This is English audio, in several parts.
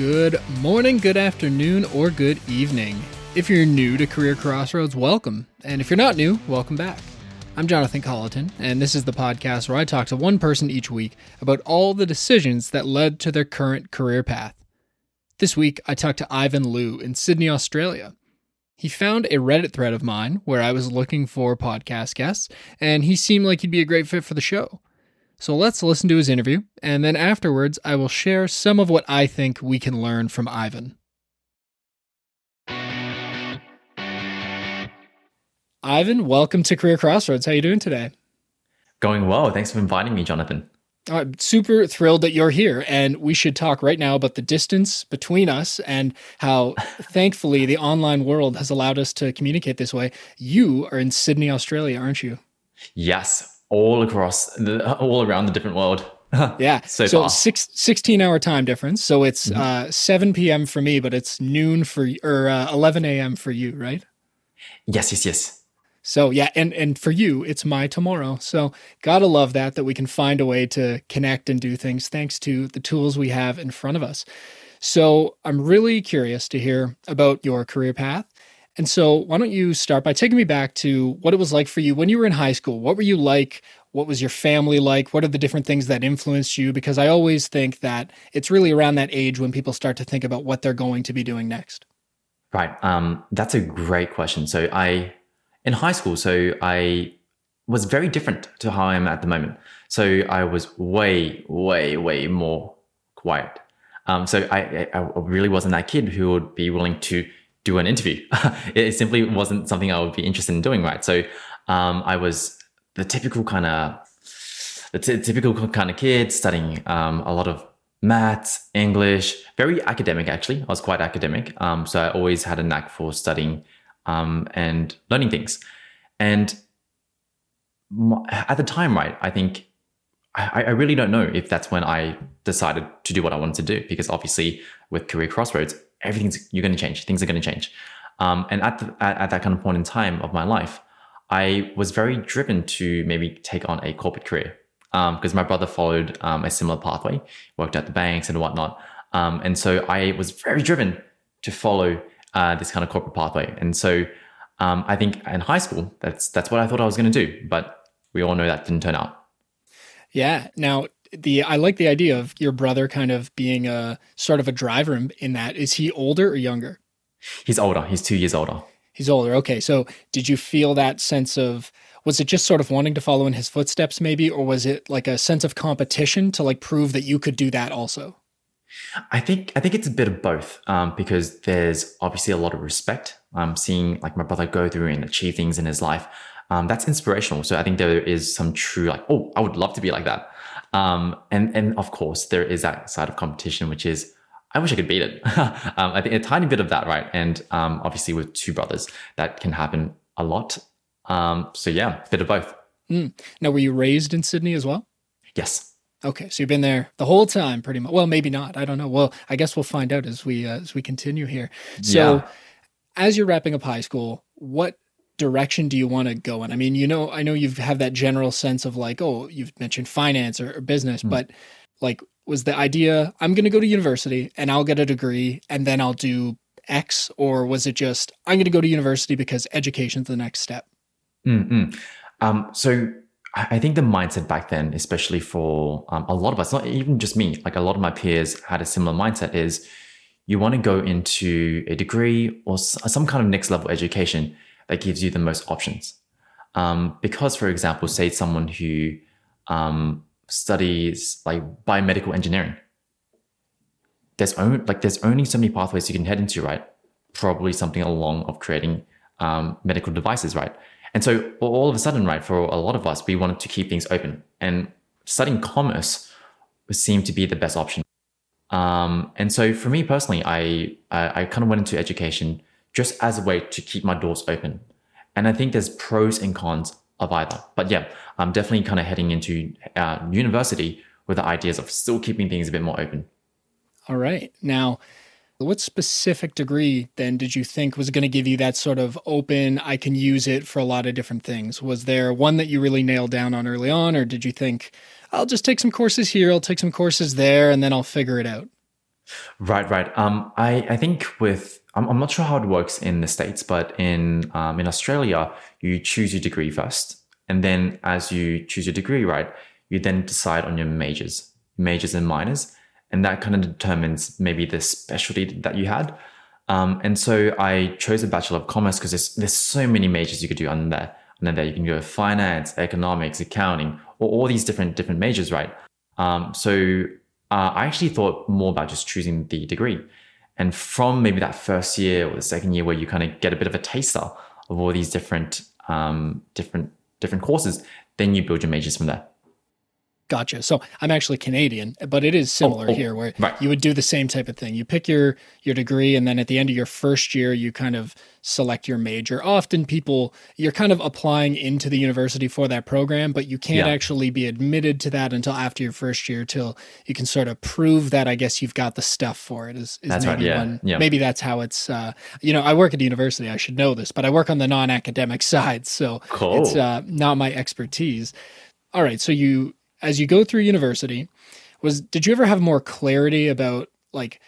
Good morning, good afternoon, or good evening. If you're new to Career Crossroads, welcome. And if you're not new, welcome back. I'm Jonathan Colleton, and this is the podcast where I talk to one person each week about all the decisions that led to their current career path. This week, I talked to Ivan Liu in Sydney, Australia. He found a Reddit thread of mine where I was looking for podcast guests, and he seemed like he'd be a great fit for the show. So let's listen to his interview, and then afterwards, I will share some of what I think we can learn from Ivan. Ivan, welcome to Career Crossroads. How are you doing today? Going well. Thanks for inviting me, Jonathan. I'm super thrilled that you're here, and we should talk right now about the distance between us and how, thankfully, the online world has allowed us to communicate this way. You are in Sydney, Australia, aren't you? Yes, all across the all around the different world. yeah. so, so six, 16 hour time difference. So it's mm-hmm. uh, 7 p.m. for me, but it's noon for or uh, 11 a.m. for you, right? Yes, yes, yes. So yeah, and and for you, it's my tomorrow. So gotta love that that we can find a way to connect and do things thanks to the tools we have in front of us. So I'm really curious to hear about your career path. And so why don't you start by taking me back to what it was like for you when you were in high school? What were you like? What was your family like? What are the different things that influenced you? Because I always think that it's really around that age when people start to think about what they're going to be doing next. Right. Um, that's a great question. So I in high school, so I was very different to how I am at the moment. So I was way, way, way more quiet. Um, so I, I really wasn't that kid who would be willing to do an interview. it simply wasn't something I would be interested in doing, right? So um, I was the typical kind of the t- typical kind of kid studying um, a lot of maths, English, very academic actually. I was quite academic, um, so I always had a knack for studying um, and learning things. And at the time, right, I think I, I, really don't know if that's when I decided to do what I wanted to do because obviously with career crossroads, everything's you're going to change, things are going to change. Um, and at, the, at, at that kind of point in time of my life, I was very driven to maybe take on a corporate career because um, my brother followed um, a similar pathway, worked at the banks and whatnot. Um, and so I was very driven to follow uh, this kind of corporate pathway. And so um, I think in high school, that's that's what I thought I was going to do, but we all know that didn't turn out. Yeah. Now the I like the idea of your brother kind of being a sort of a driver in that. Is he older or younger? He's older. He's two years older. He's older. Okay. So did you feel that sense of was it just sort of wanting to follow in his footsteps maybe or was it like a sense of competition to like prove that you could do that also I think I think it's a bit of both um, because there's obviously a lot of respect. Um, seeing like my brother go through and achieve things in his life, um, that's inspirational. So I think there is some true like, oh, I would love to be like that. Um, and and of course there is that side of competition, which is I wish I could beat it. um, I think a tiny bit of that, right? And um, obviously with two brothers, that can happen a lot. Um, so yeah, bit of both. Mm. Now, were you raised in Sydney as well? Yes. Okay, so you've been there the whole time, pretty much. Well, maybe not. I don't know. Well, I guess we'll find out as we uh, as we continue here. So, yeah. as you're wrapping up high school, what direction do you want to go in? I mean, you know, I know you have have that general sense of like, oh, you've mentioned finance or, or business, mm. but like, was the idea I'm going to go to university and I'll get a degree and then I'll do X, or was it just I'm going to go to university because education's the next step? Mm-hmm. Um, so I think the mindset back then, especially for um, a lot of us, not even just me, like a lot of my peers had a similar mindset is you want to go into a degree or some kind of next level education that gives you the most options. Um, because, for example, say someone who um, studies like biomedical engineering, there's only like there's only so many pathways you can head into, right? Probably something along of creating um, medical devices, right? And so all of a sudden, right, for a lot of us, we wanted to keep things open. And studying commerce seemed to be the best option. Um, and so for me personally, I, I, I kind of went into education just as a way to keep my doors open. And I think there's pros and cons of either. But yeah, I'm definitely kind of heading into uh, university with the ideas of still keeping things a bit more open. All right. Now, what specific degree then did you think was going to give you that sort of open, I can use it for a lot of different things? Was there one that you really nailed down on early on, or did you think, I'll just take some courses here, I'll take some courses there, and then I'll figure it out? Right, right. Um, I, I think with I'm, I'm not sure how it works in the states, but in um, in Australia, you choose your degree first, and then as you choose your degree, right, you then decide on your majors, majors and minors, and that kind of determines maybe the specialty that you had. Um, and so I chose a Bachelor of Commerce because there's there's so many majors you could do under there. Then there you can go finance, economics, accounting, or all these different different majors, right? Um, so uh, I actually thought more about just choosing the degree. And from maybe that first year or the second year where you kind of get a bit of a taster of all these different um, different different courses, then you build your majors from there. Gotcha. So I'm actually Canadian, but it is similar oh, oh, here where right. you would do the same type of thing. You pick your your degree and then at the end of your first year you kind of select your major. Often people you're kind of applying into the university for that program, but you can't yeah. actually be admitted to that until after your first year till you can sort of prove that I guess you've got the stuff for it. Is, is that's maybe right, yeah. One, yeah. maybe that's how it's uh, you know, I work at a university, I should know this, but I work on the non-academic side, so cool. it's uh, not my expertise. All right, so you as you go through university, was did you ever have more clarity about like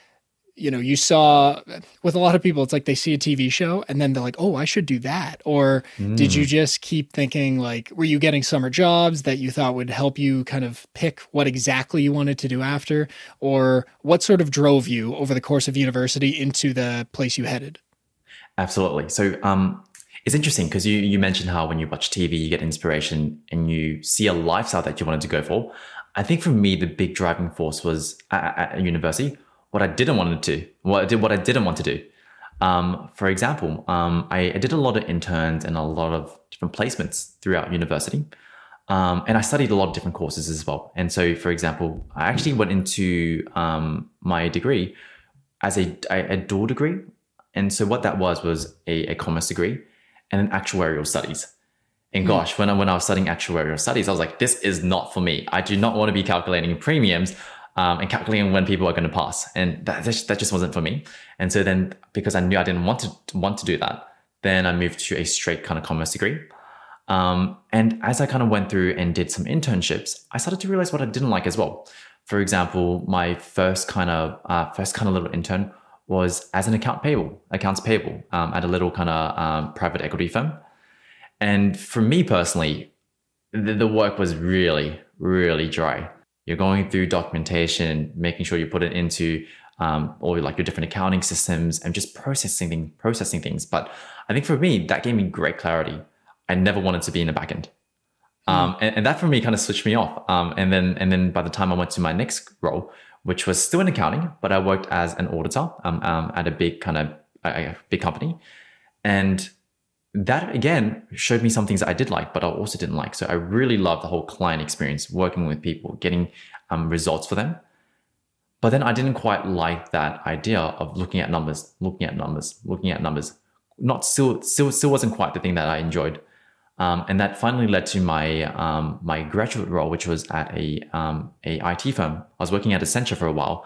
you know, you saw with a lot of people, it's like they see a TV show and then they're like, oh, I should do that. Or mm. did you mm. just keep thinking, like, were you getting summer jobs that you thought would help you kind of pick what exactly you wanted to do after? Or what sort of drove you over the course of university into the place you headed? Absolutely. So, um, it's interesting because you, you mentioned how when you watch TV, you get inspiration and you see a lifestyle that you wanted to go for. I think for me, the big driving force was at, at university, what I didn't want to do, what I did, what I didn't want to do. Um, for example, um, I, I, did a lot of interns and a lot of different placements throughout university. Um, and I studied a lot of different courses as well. And so, for example, I actually went into um, my degree as a, a, dual degree. And so what that was was a, a commerce degree and then actuarial studies. And hmm. gosh, when I, when I was studying actuarial studies, I was like, this is not for me. I do not want to be calculating premiums um, and calculating when people are going to pass. And that, that just wasn't for me. And so then because I knew I didn't want to want to do that, then I moved to a straight kind of commerce degree. Um, and as I kind of went through and did some internships, I started to realize what I didn't like as well. For example, my first kind of uh, first kind of little intern was as an account payable, accounts payable um, at a little kind of um, private equity firm. And for me personally, the, the, work was really, really dry. You're going through documentation, making sure you put it into um, all like your different accounting systems and just processing processing things. But I think for me, that gave me great clarity. I never wanted to be in the backend. Um, and, and, that for me kind of switched me off. Um, and then, and then by the time I went to my next role, which was still in accounting, but I worked as an auditor um, um, at a big kind of a big company, and that again showed me some things that I did like, but I also didn't like. So I really loved the whole client experience, working with people, getting um, results for them. But then I didn't quite like that idea of looking at numbers, looking at numbers, looking at numbers. Not still, still, still wasn't quite the thing that I enjoyed. Um, and that finally led to my um, my graduate role, which was at a um, a IT firm. I was working at Accenture for a while,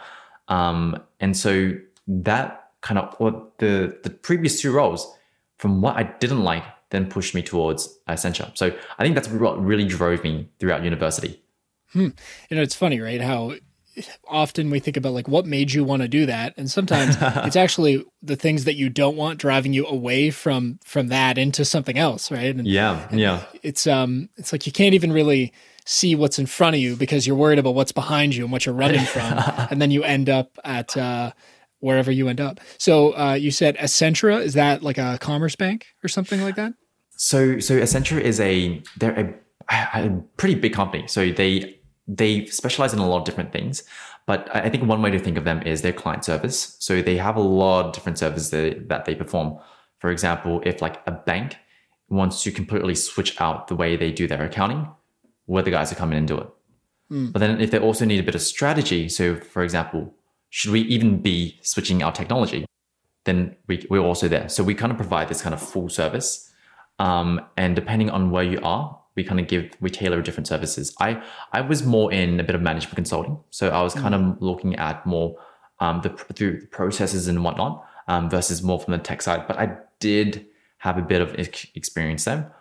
um, and so that kind of or the the previous two roles, from what I didn't like, then pushed me towards Accenture. So I think that's what really drove me throughout university. Hmm. You know, it's funny, right? How often we think about like what made you want to do that? And sometimes it's actually the things that you don't want driving you away from from that into something else right? And, yeah yeah. it's um it's like you can't even really see what's in front of you because you're worried about what's behind you and what you're running from and then you end up at uh wherever you end up. So uh you said Accenture is that like a commerce bank or something like that? So so Accenture is a they're a, a pretty big company. So they they specialize in a lot of different things. But I think one way to think of them is their client service. So they have a lot of different services that, that they perform. For example, if like a bank wants to completely switch out the way they do their accounting, we're the guys to come in and do it. Mm. But then if they also need a bit of strategy, so for example, should we even be switching our technology? Then we, we're also there. So we kind of provide this kind of full service. Um, and depending on where you are, we kind of give we tailor different services. I I was more in a bit of management consulting, so I was kind mm. of looking at more um, the through the processes and whatnot um, versus more from the tech side. But I did have a bit of experience there.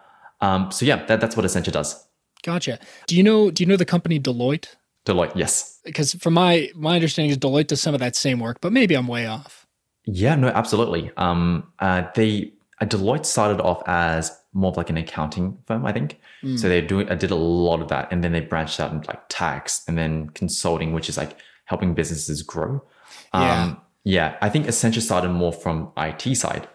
Um, so yeah, that, that's what Accenture does. Gotcha. Do you know Do you know the company Deloitte? Deloitte, yes. Because from my my understanding is Deloitte does some of that same work, but maybe I'm way off. Yeah, no, absolutely. Um, uh, they Deloitte started off as more of like an accounting firm, I think. Mm. So they're doing, I did a lot of that, and then they branched out into like tax and then consulting, which is like helping businesses grow. Um, Yeah. yeah, I think Accenture started more from IT side,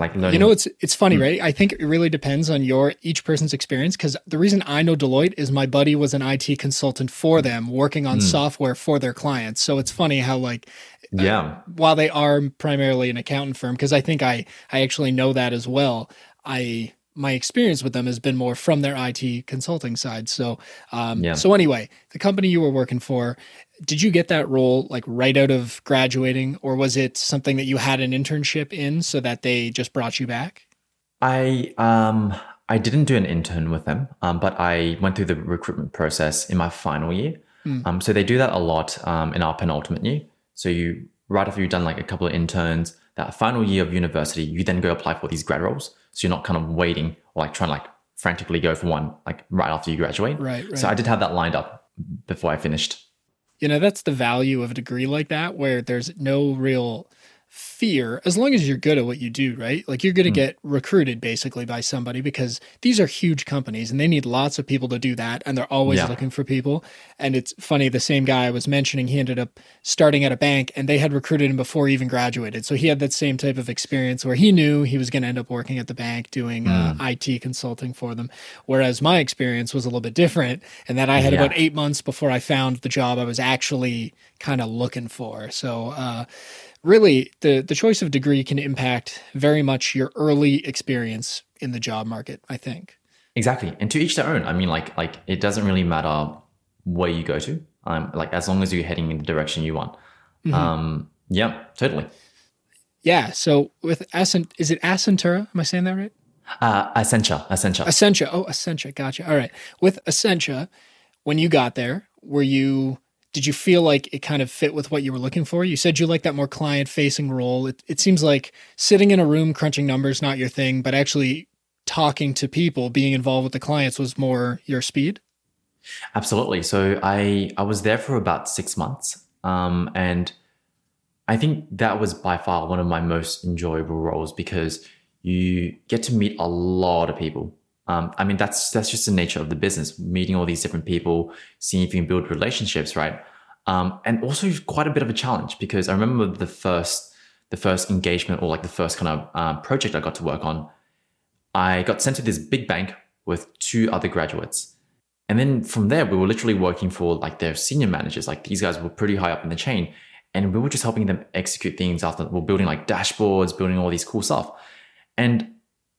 like learning. You know, it's it's funny, Hmm. right? I think it really depends on your each person's experience. Because the reason I know Deloitte is my buddy was an IT consultant for them, working Hmm. on software for their clients. So it's funny how like yeah, while they are primarily an accountant firm, because I think I I actually know that as well. I my experience with them has been more from their IT consulting side. So um, Yeah. so anyway, the company you were working for, did you get that role like right out of graduating, or was it something that you had an internship in so that they just brought you back? I um I didn't do an intern with them, um, but I went through the recruitment process in my final year. Hmm. Um, so they do that a lot um, in our penultimate year. So you right after you've done like a couple of interns, that final year of university, you then go apply for these grad roles. So you're not kind of waiting or like trying to like frantically go for one like right after you graduate. Right, right. So I did have that lined up before I finished. You know, that's the value of a degree like that, where there's no real fear as long as you're good at what you do, right? Like you're going to get recruited basically by somebody because these are huge companies and they need lots of people to do that. And they're always Yeah. looking for people. And it's funny, the same guy I was mentioning, he ended up starting at a bank and they had recruited him before he even graduated. So he had that same type of experience where he knew he was going to end up working at the bank doing uh, IT consulting for them. Whereas my experience was a little bit different and that I had Yeah. about eight months before I found the job I was actually kind of looking for. So, uh, really, the the choice of degree can impact very much your early experience in the job market. I think. Exactly. And to each their own. I mean, like, like it doesn't really matter where you go to. Um, like as long as you're heading in the direction you want. Um, yeah, totally. Yeah. So with Ascent, is it Accentura? Am I saying that right? Uh, Accenture, Accenture. Essentia. Oh, Essentia. Gotcha. All right. With Essentia, when you got there, were you? Did you feel like it kind of fit with what you were looking for? You said you like that more client facing role. It, it seems like sitting in a room crunching numbers not your thing, but actually talking to people, being involved with the clients was more your speed. Absolutely. So I I was there for about six months, um, and I think that was by far one of my most enjoyable roles because you get to meet a lot of people. Um, I mean, that's that's just the nature of the business, meeting all these different people, seeing if you can build relationships, right? Um, and also quite a bit of a challenge because I remember the first the first engagement or like the first kind of um, project I got to work on. I got sent to this big bank with two other graduates. And then from there, we were literally working for like their senior managers. Like these guys were pretty high up in the chain. And we were just helping them execute things after we're building like dashboards, building all these cool stuff. And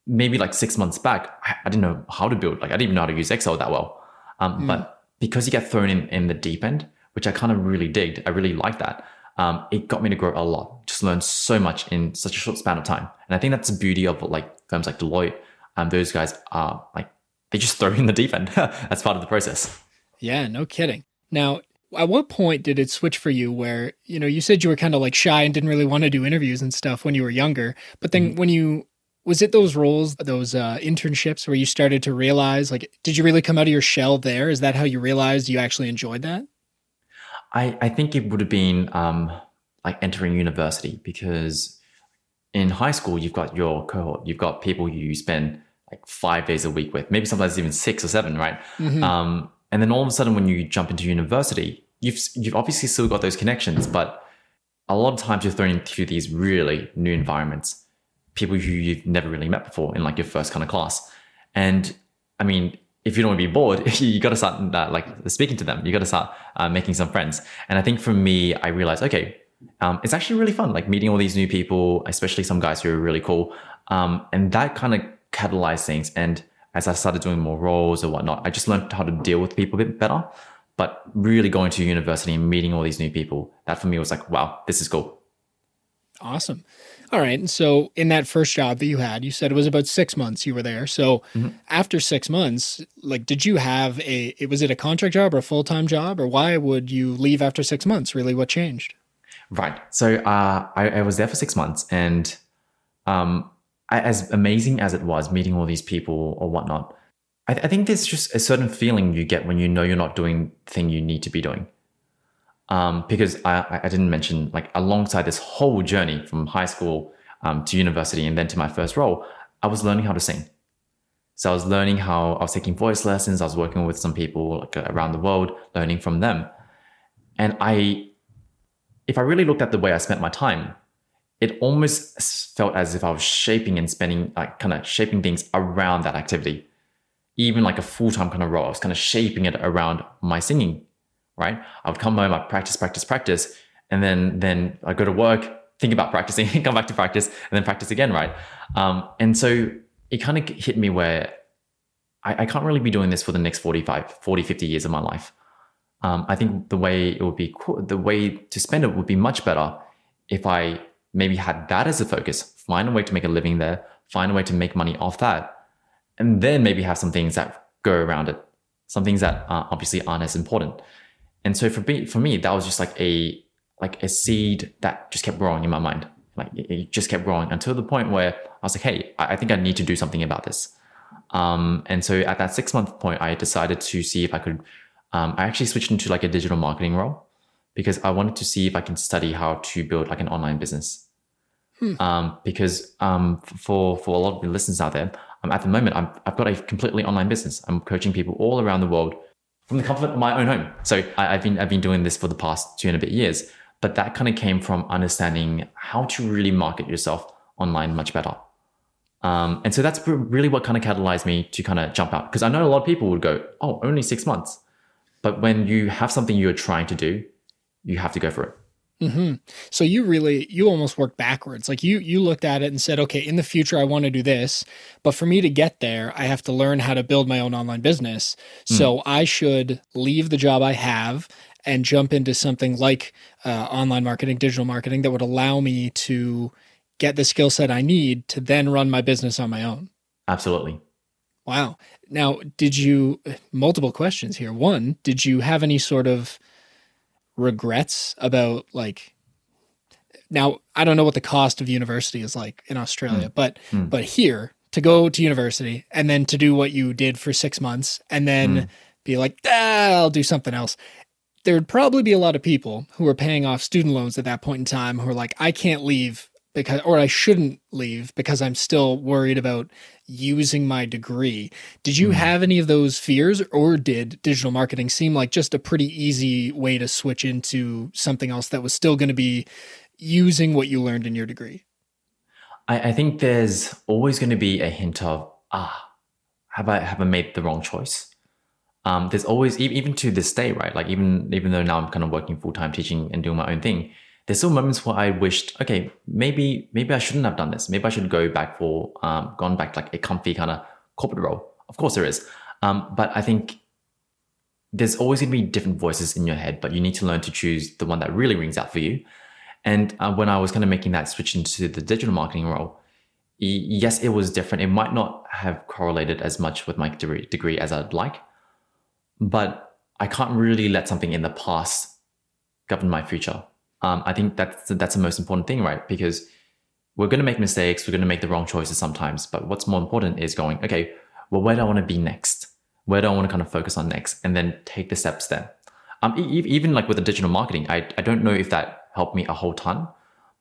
maybe like six months back, I, I didn't know how to build. Like I didn't even know how to use Excel that well. Um, But because you get thrown in in the deep end, which I kind of really digged, I really liked that. Um, it got me to grow a lot. Just learn so much in such a short span of time. And I think that's the beauty of like firms like Deloitte. Um, those guys are like they just throw you in the deep end. that's part of the process. Yeah, no kidding. Now, at what point did it switch for you where, you know, you said you were kind of like shy and didn't really want to do interviews and stuff when you were younger, but then when you was it those roles, those uh, internships where you started to realize like did you really come out of your shell there? Is that how you realized you actually enjoyed that? I, I think it would have been um, like entering university because in high school you've got your cohort, you've got people you spend like five days a week with, maybe sometimes even six or seven, right? Um, and then all of a sudden when you jump into university, you've you've obviously still got those connections, but a lot of times you're thrown into these really new environments, people who you've never really met before in like your first kind of class, and I mean if you don't want to be bored, you got to start uh, like speaking to them. You got to start uh, making some friends. And I think for me, I realized, okay, um, it's actually really fun, like meeting all these new people, especially some guys who are really cool. Um, and that kind of catalyzed things. And as I started doing more roles or whatnot, I just learned how to deal with people a bit better. But really going to university and meeting all these new people, that for me was like, wow, this is cool. Awesome. All right. And so in that first job that you had, you said it was about six months you were there. So after six months, like, did you have a, it was it a contract job or a full time job or why would you leave after six months? Really, what changed? Right. So uh, I, I was there for six months, and um, I, as amazing as it was meeting all these people or whatnot, I, I, think there's just a certain feeling you get when you know you're not doing the thing you need to be doing. Um, because I, I didn't mention like alongside this whole journey from high school um, to university and then to my first role, I was learning how to sing. So I was learning how I was taking voice lessons. I was working with some people like around the world, learning from them. And I, if I really looked at the way I spent my time, it almost felt as if I was shaping and spending like kind of shaping things around that activity. Even like a full-time kind of role, I was kind of shaping it around my singing, right? I would come home, I practice, practice, practice, and then then I go to work, think about practicing, come back to practice, and then practice again, right? Um, and so it kind of hit me where I, I, can't really be doing this for the next 45, 40, 50 years of my life. Um, I think the way it would be, the way to spend it would be much better if I maybe had that as a focus, find a way to make a living there, find a way to make money off that, and then maybe have some things that go around it, some things that uh, obviously aren't as important. And so for me, for me, that was just like a like a seed that just kept growing in my mind. Like it just kept growing until the point where I was like, hey, I think I need to do something about this. Um, and so at that six month point, I decided to see if I could. Um, I actually switched into like a digital marketing role because I wanted to see if I can study how to build like an online business. Hmm. Um, because um, for for a lot of the listeners out there, um, at the moment i have got a completely online business. I'm coaching people all around the world from the comfort of my own home. So I, have been I've been doing this for the past two and a bit years. But that kind of came from understanding how to really market yourself online much better. Um, and so that's really what kind of catalyzed me to kind of jump out because I know a lot of people would go, "Oh, only six months," but when you have something you're trying to do, you have to go for it. Mm-hmm. So you really you almost worked backwards. Like you you looked at it and said, okay, in the future I want to do this, but for me to get there, I have to learn how to build my own online business. Mm. So I should leave the job I have and jump into something like uh, online marketing, digital marketing that would allow me to get the skill set I need to then run my business on my own. Absolutely. Wow. Now, did you multiple questions here? One, did you have any sort of regrets about like now I don't know what the cost of university is like in Australia, mm. but mm. but here to go to university and then to do what you did for 6 months and then mm. be like, ah, I'll do something else. There'd probably be a lot of people who are paying off student loans at that point in time who are like, I can't leave because or I shouldn't leave because I'm still worried about using my degree. Did you mm. have any of those fears or did digital marketing seem like just a pretty easy way to switch into something else that was still going to be using what you learned in your degree? I, I think there's always going to be a hint of, ah, have I have I made the wrong choice? Um, there's always even to this day, right? Like even even though now I'm kind of working full time teaching and doing my own thing, there's still moments where I wished, okay, maybe maybe I shouldn't have done this. Maybe I should go back for um, gone back like a comfy kind of corporate role. Of course there is, um, but I think there's always going to be different voices in your head, but you need to learn to choose the one that really rings out for you. And uh, when I was kind of making that switch into the digital marketing role, yes, it was different. It might not have correlated as much with my degree, degree as I'd like, but I can't really let something in the past govern my future um, I think that's that's the most important thing, right? Because we're going to make mistakes, we're going to make the wrong choices sometimes. But what's more important is going, okay, well, where do I want to be next? Where do I want to kind of focus on next, and then take the steps there. Um, e- even like with the digital marketing, I I don't know if that helped me a whole ton,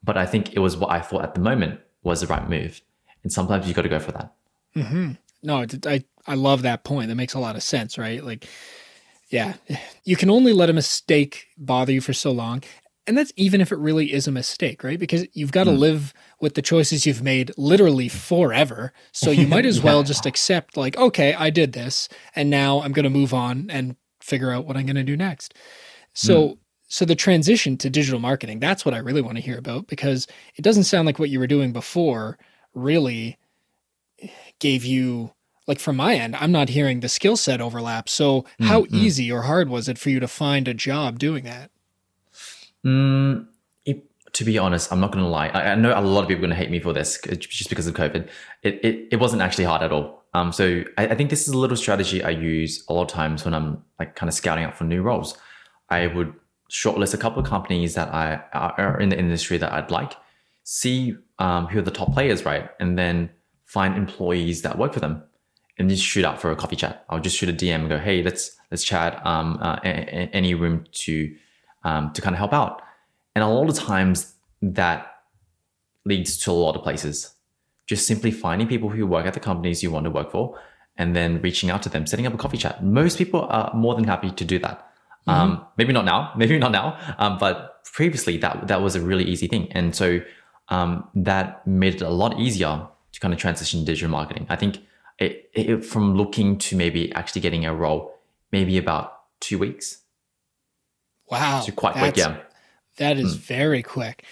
but I think it was what I thought at the moment was the right move. And sometimes you got to go for that. Mm-hmm. No, I I love that point. That makes a lot of sense, right? Like yeah, you can only let a mistake bother you for so long and that's even if it really is a mistake, right? Because you've got to mm. live with the choices you've made literally forever. So you might as yeah. well just accept, like, okay, I did this, and now I'm going to move on and figure out what I'm going to do next. So, mm. so the transition to digital marketing, that's what I really want to hear about because it doesn't sound like what you were doing before really gave you like from my end, I'm not hearing the skill set overlap. So, mm, how mm. easy or hard was it for you to find a job doing that? Mm, it, to be honest, I'm not going to lie. I, I, know a lot of people are going to hate me for this just because of COVID. It, it, it wasn't actually hard at all. Um, so I, I think this is a little strategy I use a lot of times when I'm like kind of scouting out for new roles. I would shortlist a couple of companies that I are in the industry that I'd like, see um, who are the top players, right, and then find employees that work for them, and just shoot out for a coffee chat. I'll just shoot a DM and go, hey, let's let's chat. Um, uh, any room to um, to kind of help out. And a lot of times that leads to a lot of places. Just simply finding people who work at the companies you want to work for, and then reaching out to them, setting up a coffee chat. Most people are more than happy to do that. Um, maybe not now, maybe not now, um, but previously that that was a really easy thing, and so um, that made it a lot easier to kind of transition digital marketing. I think it, it from looking to maybe actually getting a role, maybe about two weeks. Wow. So quite quick, that's- yeah, That is hmm. very quick.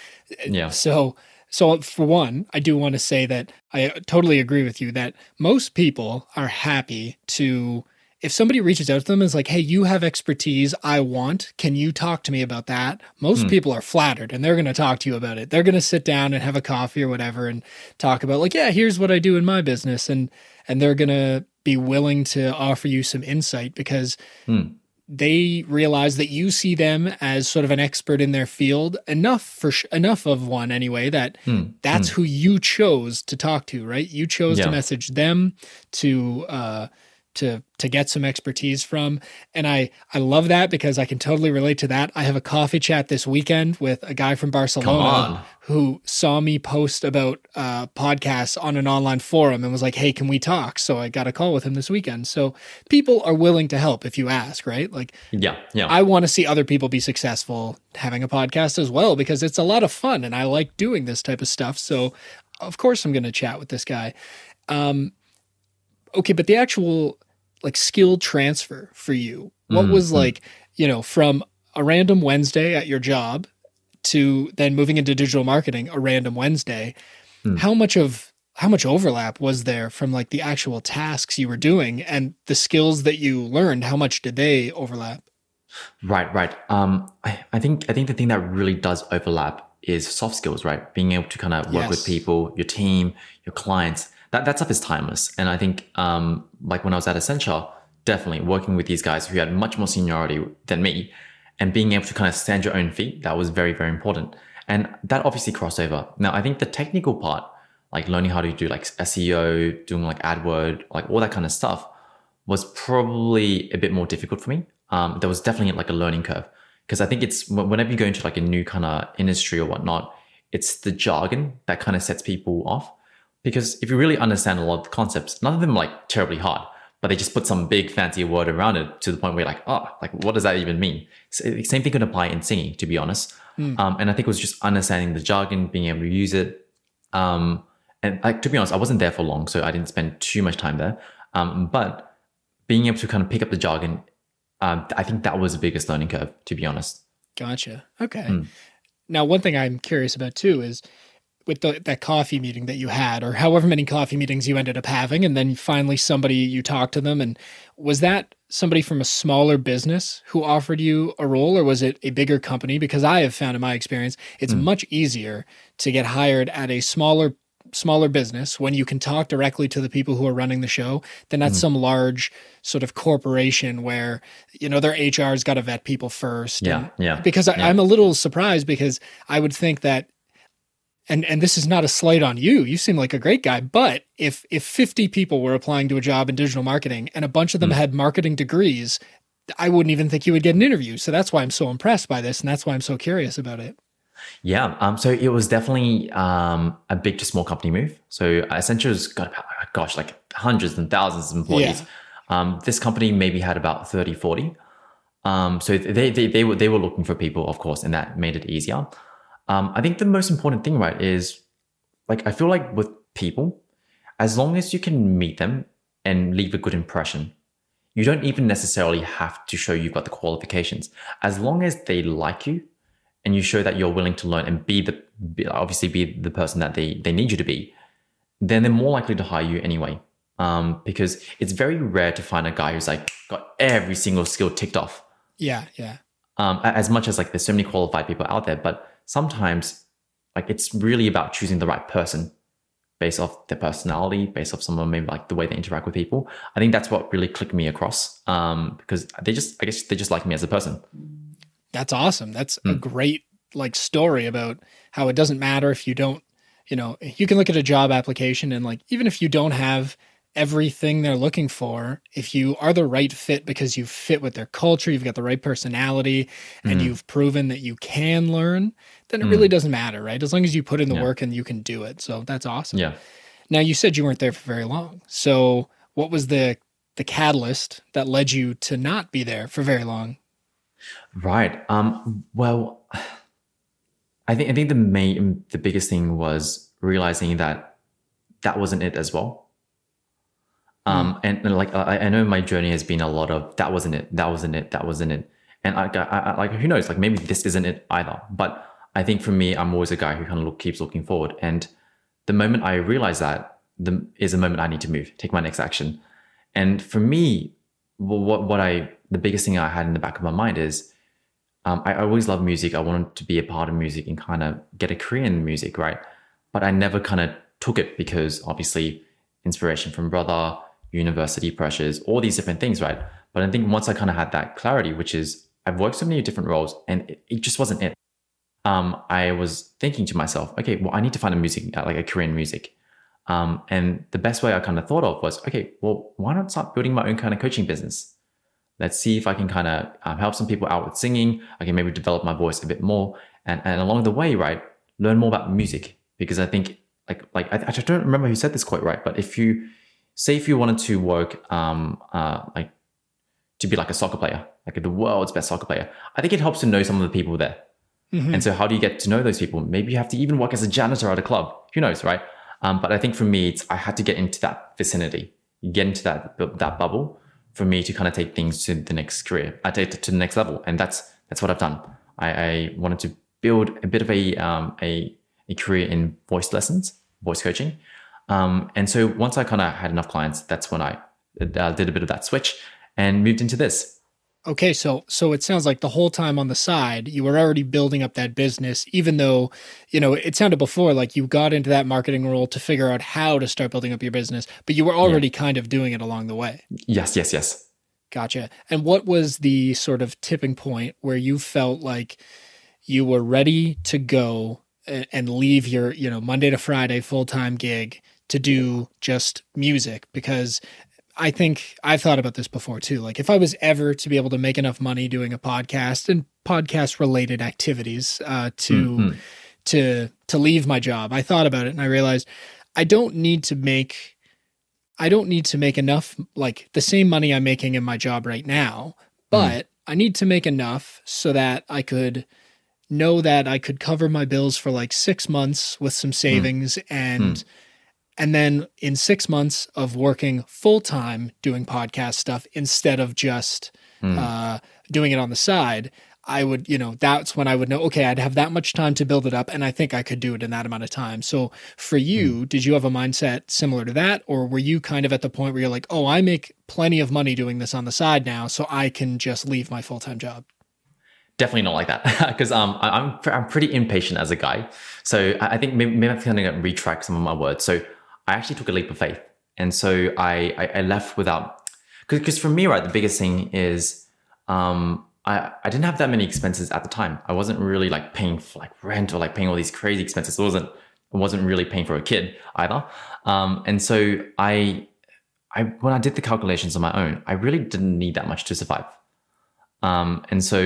yeah, So, so for one, I do want to say that I totally agree with you that most people are happy to if somebody reaches out to them and is like, "Hey, you have expertise I want. Can you talk to me about that?" Most hmm. people are flattered and they're going to talk to you about it. They're going to sit down and have a coffee or whatever and talk about like, "Yeah, here's what I do in my business." And and they're going to be willing to offer you some insight because hmm. They realize that you see them as sort of an expert in their field enough for sh- enough of one anyway that that's who you chose to talk to right? You chose to message them to uh to to get some expertise from and i i love that because i can totally relate to that i have a coffee chat this weekend with a guy from barcelona who saw me post about uh podcasts on an online forum and was like hey can we talk so i got a call with him this weekend so people are willing to help if you ask right like yeah, yeah. I want to see other people be successful having a podcast as well because it's a lot of fun and I like doing this type of stuff. So, of course, I'm going to chat with this guy. Um, okay, but the actual like skill transfer for you, what mm, was mm. like, you know, from a random Wednesday at your job to then moving into digital marketing, a random Wednesday? Hmm. How much of how much overlap was there from like the actual tasks you were doing and the skills that you learned? How much did they overlap? Right, right. Um, I, I think I think the thing that really does overlap is soft skills, right? Being able to kind of work with people, your team, your clients. That that stuff is timeless. And I think, um, like when I was at Accenture, definitely working with these guys who had much more seniority than me, and being able to kind of stand your own feet, that was very very important. And that obviously crossed over. Now I think the technical part, like learning how to do like SEO, doing like AdWord, like all that kind of stuff, was probably a bit more difficult for me. Um, there was definitely like a learning curve because I think it's whenever you go into like a new kind of industry or whatnot, it's the jargon that kind of sets people off. Because if you really understand a lot of the concepts, none of them are like terribly hard, but they just put some big fancy word around it to the point where you're like, oh, like what does that even mean? So, same thing could apply in singing, to be honest. Um, and I think it was just understanding the jargon, being able to use it, um, and like to be honest, I wasn't there for long, so I didn't spend too much time there. Um, but being able to kind of pick up the jargon, um, I think that was the biggest learning curve, to be honest. Gotcha. Okay. Now, one thing I'm curious about too is with the, that coffee meeting that you had, or however many coffee meetings you ended up having, and then finally somebody you talked to them, and was that somebody from a smaller business who offered you a role, or was it a bigger company? Because I have found in my experience, it's hmm. much easier to get hired at a smaller smaller business when you can talk directly to the people who are running the show than at hmm. some large sort of corporation where you know their HR's got to vet people first. Yeah, yeah, Because I, I'm a little surprised because I would think that, and and this is not a slight on you. You seem like a great guy, but if if 50 people were applying to a job in digital marketing and a bunch of them had marketing degrees, I wouldn't even think you would get an interview. So that's why I'm so impressed by this, and that's why I'm so curious about it. Yeah. Um, so it was definitely um, a big to small company move. So Accenture's got about, gosh, like hundreds and thousands of employees. Yeah. Um, this company maybe had about 30, 40. Um, so they, they, they, were, they were looking for people, of course, and that made it easier. Um, I think the most important thing, right, is like, I feel like with people, as long as you can meet them and leave a good impression, you don't even necessarily have to show you've got the qualifications. As long as they like you and you show that you're willing to learn and be the be, obviously be the person that they they need you to be, then they're more likely to hire you anyway. Um, because it's very rare to find a guy who's like got every single skill ticked off. Yeah, yeah. Um, as much as like there's so many qualified people out there, but sometimes like it's really about choosing the right person based off their personality, based off someone maybe like the way they interact with people. I think that's what really clicked me across. Um, because they just I guess they just like me as a person. That's awesome. That's a great like story about how it doesn't matter if you don't, you know, you can look at a job application and like even if you don't have everything they're looking for, if you are the right fit because you fit with their culture, you've got the right personality, and Mhm. you've proven that you can learn, then it Mm. really doesn't matter, right? As long as you put in the Yeah. work and you can do it. So that's awesome. Yeah. Now you said you weren't there for very long. So what was the the catalyst that led you to not be there for very long? Right. Um, well, I think I think the main the biggest thing was realizing that that wasn't it as well. Um, and, and like I, I know my journey has been a lot of that wasn't it, that wasn't it, that wasn't it, and I, I, I like who knows, like maybe this isn't it either. But I think for me, I'm always a guy who kind of look, keeps looking forward, and the moment I realize that, the is a moment I need to move, take my next action. And for me, what what I the biggest thing I had in the back of my mind is um, I always loved music. I wanted to be a part of music and kind of get a career in music, right? But I never kind of took it because obviously inspiration from brother, university pressures, all these different things, right? But I think once I kind of had that clarity, which is I've worked so many different roles and it, it just wasn't it. Um, I was thinking to myself, okay, well, I need to find a music, uh, like a in music. Um, and the best way I kind of thought of was, okay, well, why not start building my own kind of coaching business? Let's see if I can kind of um, help some people out with singing. I can maybe develop my voice a bit more, and and along the way, right, learn more about music because I think like like I, I don't remember who said this quite right, but if you say if you wanted to work um uh like to be like a soccer player, like the world's best soccer player, I think it helps to know some of the people there. Mhm. And so, how do you get to know those people? Maybe you have to even work as a janitor at a club. Who knows, right? Um, but I think for me, it's I had to get into that vicinity, get into that that bubble for me to kind of take things to the next career, I take it to the next level, and that's that's what I've done. I, I wanted to build a bit of a um, a a career in voice lessons, voice coaching, um, and so once I kind of had enough clients, that's when I uh, did a bit of that switch and moved into this. Okay, so so it sounds like the whole time on the side you were already building up that business, even though you know it sounded before like you got into that marketing role to figure out how to start building up your business, but you were already kind of doing it along the way. Yes, yes, yes. Gotcha. And what was the sort of tipping point where you felt like you were ready to go and leave your you know Monday to Friday full time gig to do just music because I think I've thought about this before too. Like if I was ever to be able to make enough money doing a podcast and podcast related activities uh, to Mhm. to to leave my job, I thought about it and I realized I don't need to make I don't need to make enough like the same money I'm making in my job right now, but I need to make enough so that I could know that I could cover my bills for like 6 months with some savings and and then in 6 months of working full time doing podcast stuff instead of just Mm. uh, doing it on the side, I would, you know, that's when I would know, okay, I'd have that much time to build it up, and I think I could do it in that amount of time. So for you, did you have a mindset similar to that, or were you kind of at the point where you're like, oh, I make plenty of money doing this on the side now, so I can just leave my full time job? Definitely not like that because um, I'm I'm pretty impatient as a guy. So I think maybe, maybe I'm kind of retract some of my words. So I actually took a leap of faith, and so I I, I left without because for me right the biggest thing is um I I didn't have that many expenses at the time. I wasn't really like paying for like rent or like paying all these crazy expenses. It wasn't I wasn't really paying for a kid either. Um, and so I I when I did the calculations on my own, I really didn't need that much to survive. Um, and so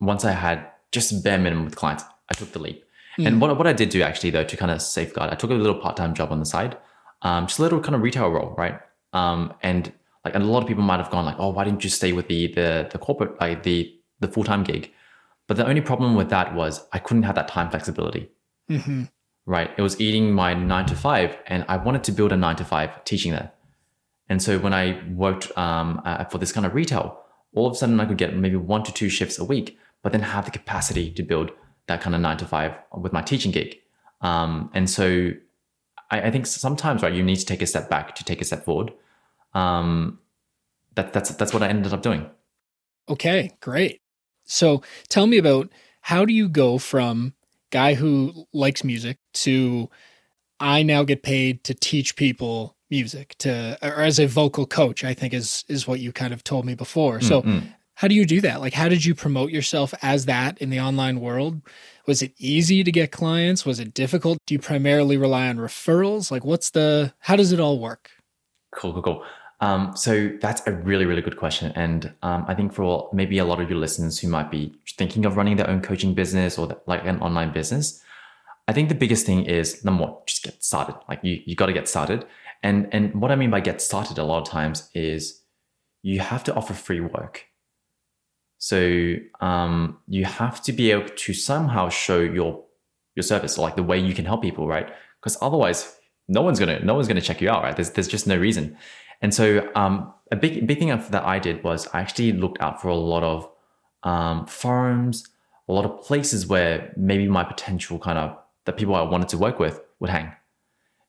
once I had just bare minimum with clients, I took the leap. And what, what I did do actually though to kind of safeguard, I took a little part-time job on the side, um, just a little kind of retail role, right? Um, and like and a lot of people might have gone like, oh, why didn't you stay with the the the corporate like the the full-time gig? But the only problem with that was I couldn't have that time flexibility hmm right? It was eating my nine to five, and I wanted to build a nine to five teaching there. And so when I worked um, uh, for this kind of retail, all of a sudden I could get maybe one to two shifts a week, but then have the capacity to build that kind of nine to five with my teaching gig. Um, and so I, I think sometimes, right, you need to take a step back to take a step forward. Um, that, that's that's what I ended up doing. Okay, great. So tell me about how do you go from guy who likes music to I now get paid to teach people music to or as a vocal coach, I think is is what you kind of told me before. So Mm-mm. How do you do that? Like how did you promote yourself as that in the online world? Was it easy to get clients? Was it difficult? Do you primarily rely on referrals? Like what's the how does it all work? Cool, cool, cool. Um, so that's a really, really good question. And um, I think for maybe a lot of your listeners who might be thinking of running their own coaching business or the, like an online business, I think the biggest thing is number one, just get started. Like you, you got to get started. And and what I mean by get started a lot of times is you have to offer free work. So um, you have to be able to somehow show your your service, like the way you can help people, right? Because otherwise, no one's gonna no one's gonna check you out, right? There's there's just no reason. And so um, a big big thing that I did was I actually looked out for a lot of um, forums, a lot of places where maybe my potential kind of the people I wanted to work with would hang.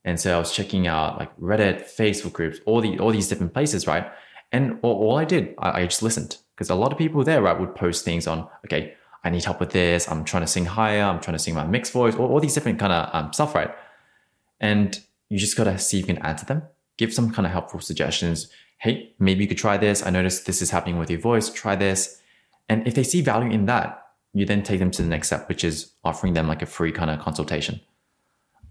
And so I was checking out like Reddit, Facebook groups, all the all these different places, right? And all, all I did, I, I just listened because a lot of people there, right, would post things on, okay, I need help with this. I'm trying to sing higher. I'm trying to sing my mixed voice, all, all these different kind of um, stuff, right? And you just got to see if you can answer them, give some kind of helpful suggestions. Hey, maybe you could try this. I noticed this is happening with your voice. Try this. And if they see value in that, you then take them to the next step, which is offering them like a free kind of consultation.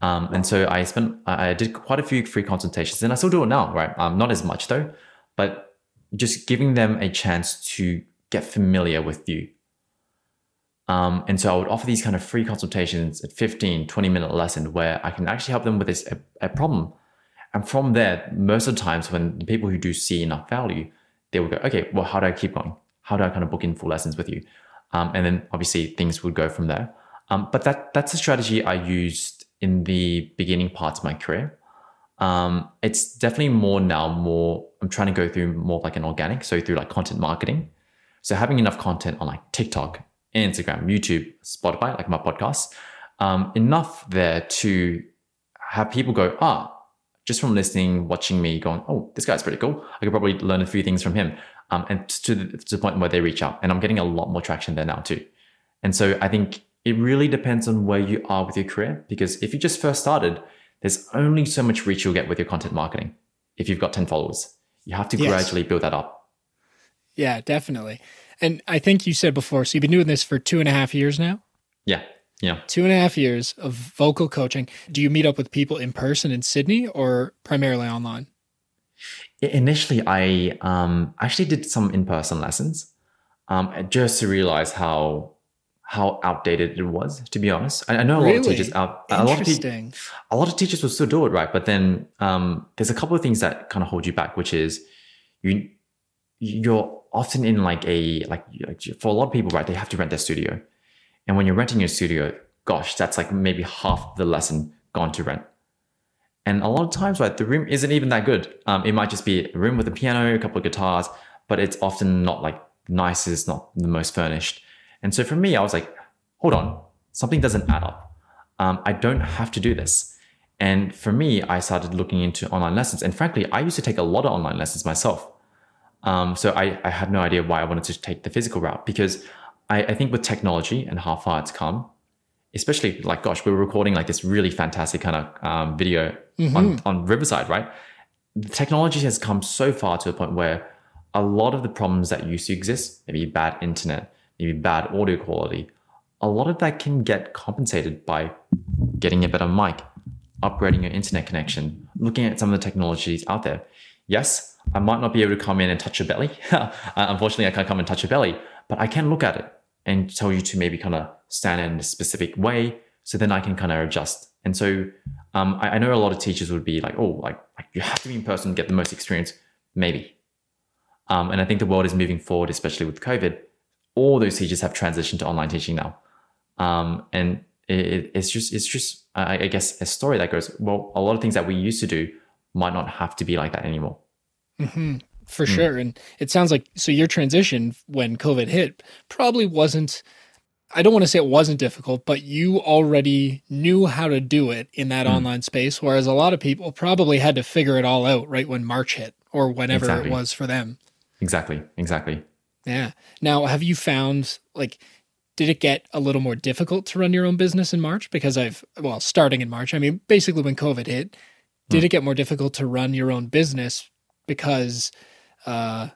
Um, and so I spent, I did quite a few free consultations and I still do it now, right? Um, not as much though, but just giving them a chance to get familiar with you. Um, and so I would offer these kind of free consultations at 15, 20 minute lesson where I can actually help them with this a, a problem. And from there, most of the times when the people who do see enough value, they will go, okay, well, how do I keep going? How do I kind of book in full lessons with you? Um, and then obviously things would go from there. Um, but that that's a strategy I used in the beginning parts of my career. Um, it's definitely more now. More I'm trying to go through more like an organic, so through like content marketing. So having enough content on like TikTok, Instagram, YouTube, Spotify, like my podcast, um, enough there to have people go, ah, just from listening, watching me, going, oh, this guy's pretty cool. I could probably learn a few things from him um, and to the, to the point where they reach out. And I'm getting a lot more traction there now too. And so I think it really depends on where you are with your career because if you just first started, there's only so much reach you'll get with your content marketing if you've got 10 followers. You have to yes. gradually build that up. Yeah, definitely. And I think you said before, so you've been doing this for two and a half years now? Yeah. Yeah. Two and a half years of vocal coaching. Do you meet up with people in person in Sydney or primarily online? Initially, I um, actually did some in person lessons um, just to realize how how outdated it was. To be honest, I, I know a really? lot of teachers out. A lot of te- a lot of teachers will still do it, right? But then um, there's a couple of things that kind of hold you back, which is you you're often in like a like for a lot of people, right? They have to rent their studio, and when you're renting your studio, gosh, that's like maybe half the lesson gone to rent. And a lot of times, right, the room isn't even that good. Um, it might just be a room with a piano, a couple of guitars, but it's often not like nicest, not the most furnished. And so for me, I was like, hold on, something doesn't add up. Um, I don't have to do this. And for me, I started looking into online lessons. And frankly, I used to take a lot of online lessons myself. Um, so I, I, had no idea why I wanted to take the physical route because I, I think with technology and how far it's come, especially like gosh we were recording like this really fantastic kind of um, video mm-hmm. on, on riverside right the technology has come so far to a point where a lot of the problems that used to exist maybe bad internet maybe bad audio quality a lot of that can get compensated by getting a better mic upgrading your internet connection looking at some of the technologies out there yes i might not be able to come in and touch your belly uh, unfortunately i can't come and touch your belly but i can look at it and tell you to maybe kind of stand in a specific way. So then I can kind of adjust. And so um, I, I, know a lot of teachers would be like, oh, like, like you have to be in person, get the most experience. Maybe. Um, and I think the world is moving forward, especially with COVID. All those teachers have transitioned to online teaching now. Um, and it, it's just, it's just, I, I guess, a story that goes, well, a lot of things that we used to do might not have to be like that anymore. Mm-hmm for mm. sure. And it sounds like so your transition when COVID hit probably wasn't I don't want to say it wasn't difficult, but you already knew how to do it in that mm. online space, whereas a lot of people probably had to figure it all out right when March hit or whenever exactly. it was for them. Exactly. Exactly. Yeah. Now, have you found like did it get a little more difficult to run your own business in March? Because I've well, starting in March, I mean, basically when COVID hit, did mm. it get more difficult to run your own business because uh,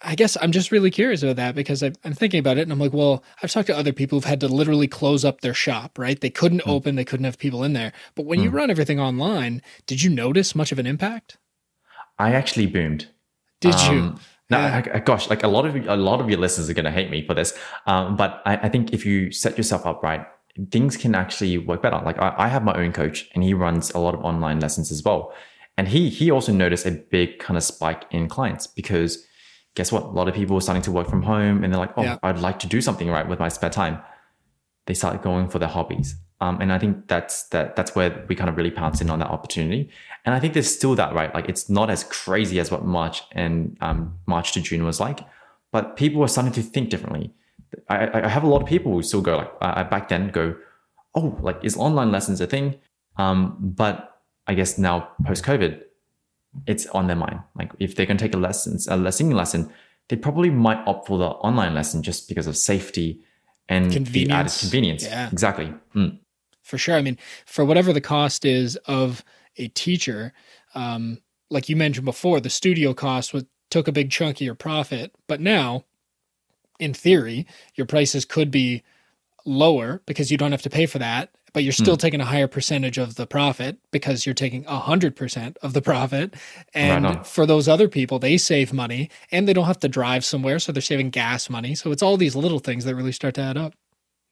I guess I'm just really curious about that because I, am thinking about it and I'm like, well, I've talked to other people who've had to literally close up their shop, right? They couldn't mm. open, they couldn't have people in there. But when mm. you hmm. run everything online, did you notice much of an impact? I actually boomed. Did Um, you? No, Yeah. I- I- gosh, like a lot of a lot of your listeners are going to hate me for this, um, but I, I think if you set yourself up right, things can actually work better. Like I, I have my own coach, and he runs a lot of online lessons as well, and he he also noticed a big kind of spike in clients because guess what? A lot of people are starting to work from home, and they're like, oh, Yeah. I'd like to do something right with my spare time. They start going for their hobbies, um, and I think that's that that's where we kind of really pounce in on that opportunity. And I think there's still that right. Like it's not as crazy as what March and um, March to June was like, but people are starting to think differently. I, I- have a lot of people who still go like I back then go, oh, like is online lessons a thing? Um, but I guess now post COVID, it's on their mind. Like if they're gonna take a lesson, a singing lesson, they probably might opt for the online lesson just because of safety and the added Convenience. convenience. Yeah. Exactly. Mm. For sure. I mean, for whatever the cost is of a teacher, um, like you mentioned before, the studio cost was, took a big chunk of your profit. But now, in theory, your prices could be lower because you don't have to pay for that, but you're still taking a higher percentage of the profit because you're taking 100% of the profit. And on. for those other people, they save money and they don't have to drive somewhere. So they're saving gas money. So it's all these little things that really start to add up.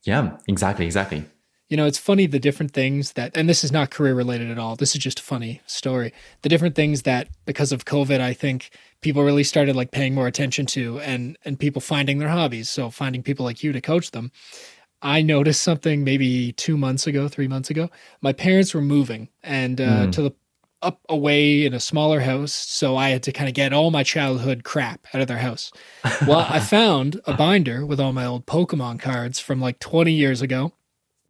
Yeah, exactly, exactly. You know, it's funny the different things that, and this is not career related at all. This is just a funny story. The different things that, because of COVID, I think people really started like paying more attention to, and and people finding their hobbies. So finding people like you to coach them. I noticed something maybe two months ago, three months ago. My parents were moving and uh, to the up away in a smaller house, so I had to kind of get all my childhood crap out of their house. Well, I found a binder with all my old Pokemon cards from like 20 years ago.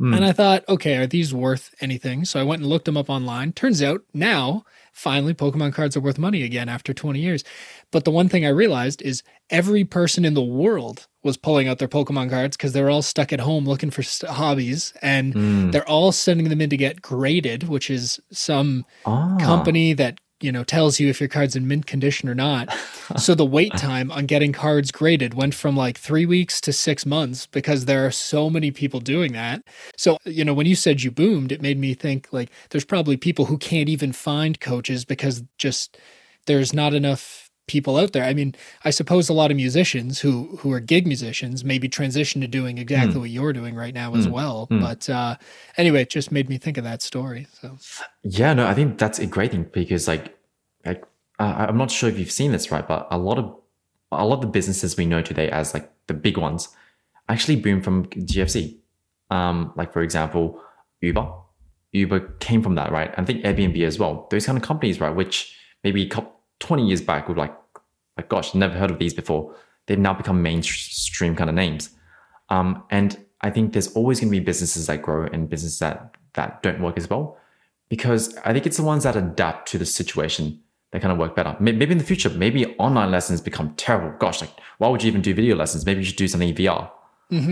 And I thought, okay, are these worth anything? So I went and looked them up online. Turns out now, finally, Pokemon cards are worth money again after 20 years. But the one thing I realized is every person in the world was pulling out their Pokemon cards because they were all stuck at home looking for st- hobbies and they're all sending them in to get graded, which is some Ah. company that you know tells you if your card's in mint condition or not. so the wait time on getting cards graded went from like three weeks to six months because there are so many people doing that. So you know when you said you boomed, it made me think like there's probably people who can't even find coaches because just there's not enough people out there. I mean, I suppose a lot of musicians who who are gig musicians maybe transition to doing exactly what you're doing right now as well. But uh, anyway, it just made me think of that story. So. Yeah, no, I think that's a great thing because like, like uh, I'm not sure if you've seen this right, but a lot of a lot of the businesses we know today as like the big ones actually boom from GFC. Um, like for example, Uber. Uber came from that, right? I think Airbnb as well. Those kind of companies, right? Which maybe couple, 20 years back would like, like gosh, never heard of these before. They've now become mainstream kind of names. Um, and I think there's always going to be businesses that grow and businesses that that don't work as well, because I think it's the ones that adapt to the situation that kind of work better. Maybe in the future, maybe online lessons become terrible. Gosh, like why would you even do video lessons? Maybe you should do something in VR.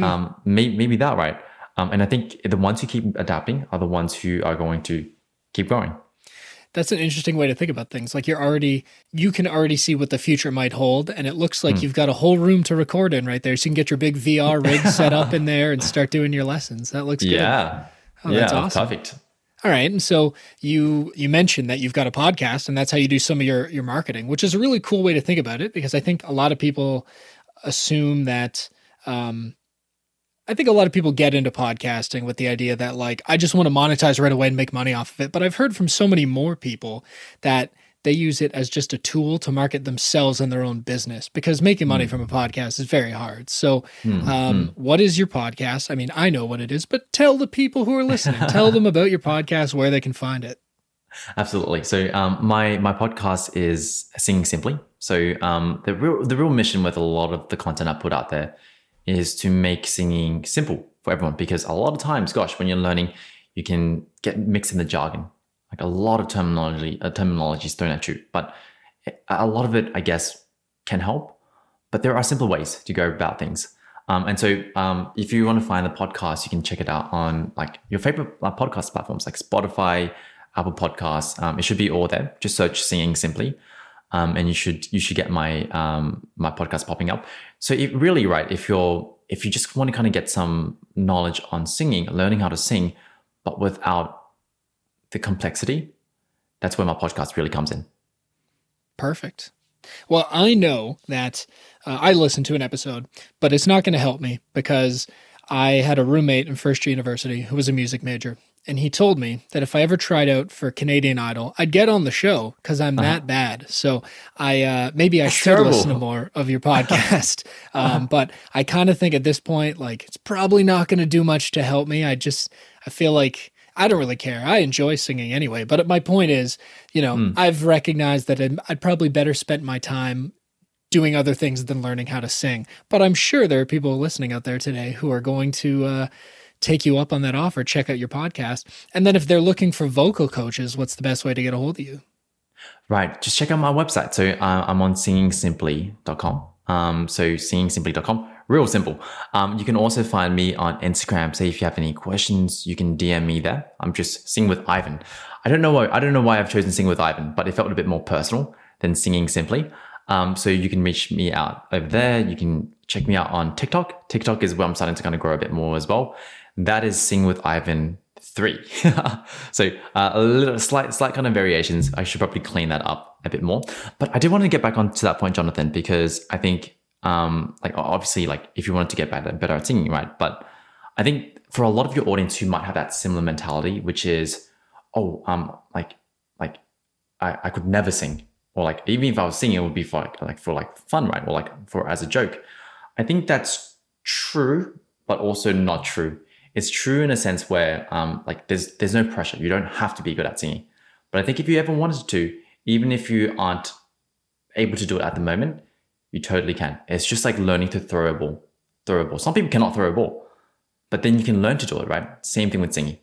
Um, may- maybe that right. Um, and I think the ones who keep adapting are the ones who are going to keep growing. That's an interesting way to think about things. Like you're already, you can already see what the future might hold, and it looks like you've got a whole room to record in right there. So you can get your big VR rig set up in there and start doing your lessons. That looks good. Yeah. Oh, yeah, that's awesome. perfect. All right, and so you you mentioned that you've got a podcast, and that's how you do some of your your marketing, which is a really cool way to think about it because I think a lot of people assume that. Um, I think a lot of people get into podcasting with the idea that like I just want to monetize right away and make money off of it. But I've heard from so many more people that they use it as just a tool to market themselves and their own business because making money from a podcast is very hard. So, um, what is your podcast? I mean, I know what it is, but tell the people who are listening, tell them about your podcast, where they can find it. Absolutely. So um, my my podcast is Singing Simply. So um, the real the real mission with a lot of the content I put out there is to make singing simple for everyone because a lot of times, gosh, when you're learning, you can get mixed in the jargon. Like a lot of terminology, uh, terminology is thrown at you, but a lot of it, I guess, can help. But there are simple ways to go about things. Um, and so, um, if you want to find the podcast, you can check it out on like your favorite uh, podcast platforms like Spotify, Apple Podcasts. Um, it should be all there. Just search "Singing Simply," um, and you should you should get my um, my podcast popping up. So, it really right if you're if you just want to kind of get some knowledge on singing, learning how to sing, but without the complexity, that's where my podcast really comes in. Perfect. Well, I know that uh, I listened to an episode, but it's not going to help me because I had a roommate in first year university who was a music major. And he told me that if I ever tried out for Canadian Idol, I'd get on the show because I'm uh-huh. that bad. So I uh, maybe I That's should terrible. listen to more of your podcast. um, but I kind of think at this point, like it's probably not going to do much to help me. I just I feel like I don't really care. I enjoy singing anyway. But my point is, you know, mm. I've recognized that I'd probably better spend my time doing other things than learning how to sing. But I'm sure there are people listening out there today who are going to uh, take you up on that offer, check out your podcast. And then if they're looking for vocal coaches, what's the best way to get a hold of you? Right. Just check out my website. So uh, I'm on singingsimply.com. Um, so singingsimply.com real simple. Um, you can also find me on Instagram. So if you have any questions, you can DM me there. I'm just sing with Ivan. I don't know why I don't know why I've chosen sing with Ivan, but it felt a bit more personal than singing simply. Um, so you can reach me out over there. You can check me out on TikTok. TikTok is where I'm starting to kind of grow a bit more as well. That is sing with Ivan three. so uh, a little slight slight kind of variations. I should probably clean that up a bit more. But I did want to get back onto that point, Jonathan, because I think um, like obviously like if you wanted to get better, better at singing, right? But I think for a lot of your audience who might have that similar mentality, which is, oh, um, like, like I, I could never sing, or like even if I was singing, it would be for like, like for like fun, right? Or like for as a joke. I think that's true, but also not true. It's true in a sense where um, like there's there's no pressure. You don't have to be good at singing. But I think if you ever wanted to, even if you aren't able to do it at the moment, you totally can. It's just like learning to throw a ball. Throw a ball. Some people cannot throw a ball, but then you can learn to do it, right? Same thing with singing.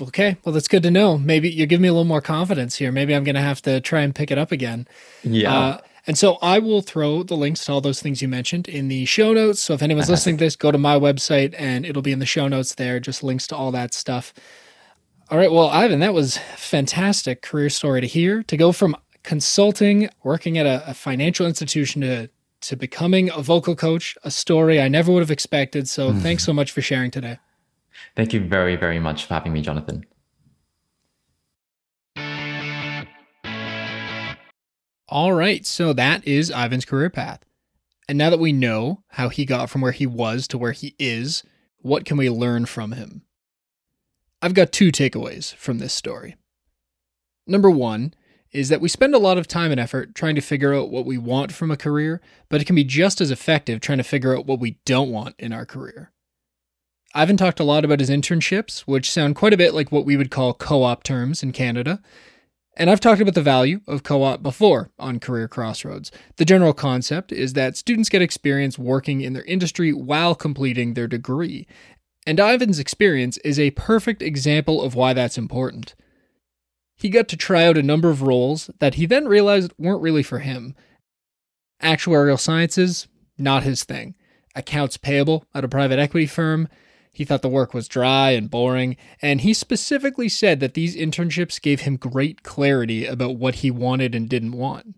Okay, well that's good to know. Maybe you give me a little more confidence here. Maybe I'm going to have to try and pick it up again. Yeah. Uh, and so I will throw the links to all those things you mentioned in the show notes. So if anyone's listening to this, go to my website and it'll be in the show notes there. Just links to all that stuff. All right. Well, Ivan, that was fantastic career story to hear. To go from consulting, working at a, a financial institution to to becoming a vocal coach, a story I never would have expected. So mm. thanks so much for sharing today. Thank you very, very much for having me, Jonathan. All right, so that is Ivan's career path. And now that we know how he got from where he was to where he is, what can we learn from him? I've got two takeaways from this story. Number one is that we spend a lot of time and effort trying to figure out what we want from a career, but it can be just as effective trying to figure out what we don't want in our career. Ivan talked a lot about his internships, which sound quite a bit like what we would call co op terms in Canada. And I've talked about the value of co op before on Career Crossroads. The general concept is that students get experience working in their industry while completing their degree. And Ivan's experience is a perfect example of why that's important. He got to try out a number of roles that he then realized weren't really for him. Actuarial sciences, not his thing. Accounts payable at a private equity firm, he thought the work was dry and boring, and he specifically said that these internships gave him great clarity about what he wanted and didn't want.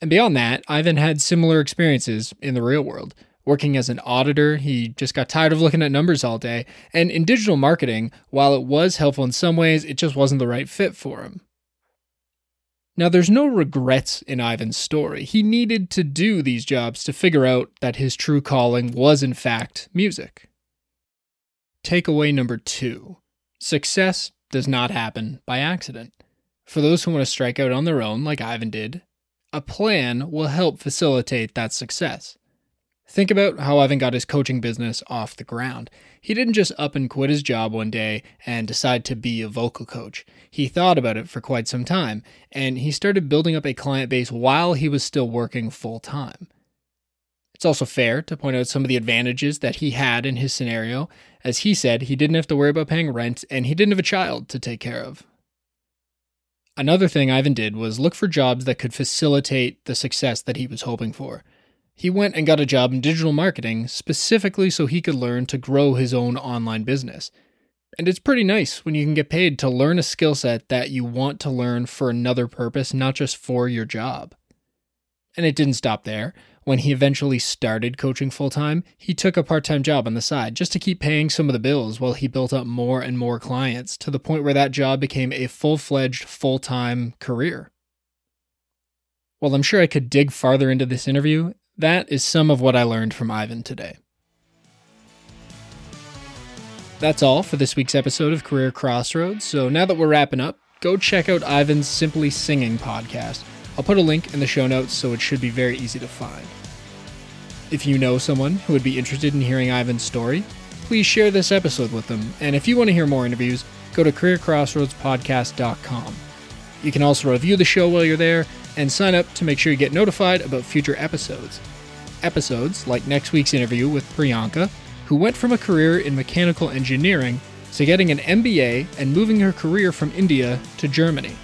And beyond that, Ivan had similar experiences in the real world. Working as an auditor, he just got tired of looking at numbers all day. And in digital marketing, while it was helpful in some ways, it just wasn't the right fit for him. Now, there's no regrets in Ivan's story. He needed to do these jobs to figure out that his true calling was, in fact, music. Takeaway number two success does not happen by accident. For those who want to strike out on their own, like Ivan did, a plan will help facilitate that success. Think about how Ivan got his coaching business off the ground. He didn't just up and quit his job one day and decide to be a vocal coach. He thought about it for quite some time, and he started building up a client base while he was still working full time. It's also fair to point out some of the advantages that he had in his scenario. As he said, he didn't have to worry about paying rent and he didn't have a child to take care of. Another thing Ivan did was look for jobs that could facilitate the success that he was hoping for. He went and got a job in digital marketing specifically so he could learn to grow his own online business. And it's pretty nice when you can get paid to learn a skill set that you want to learn for another purpose, not just for your job. And it didn't stop there. When he eventually started coaching full time, he took a part time job on the side just to keep paying some of the bills while he built up more and more clients to the point where that job became a full fledged, full time career. While I'm sure I could dig farther into this interview, that is some of what I learned from Ivan today. That's all for this week's episode of Career Crossroads. So now that we're wrapping up, go check out Ivan's Simply Singing podcast. I'll put a link in the show notes so it should be very easy to find. If you know someone who would be interested in hearing Ivan's story, please share this episode with them. And if you want to hear more interviews, go to careercrossroadspodcast.com. You can also review the show while you're there and sign up to make sure you get notified about future episodes. Episodes like next week's interview with Priyanka, who went from a career in mechanical engineering to getting an MBA and moving her career from India to Germany.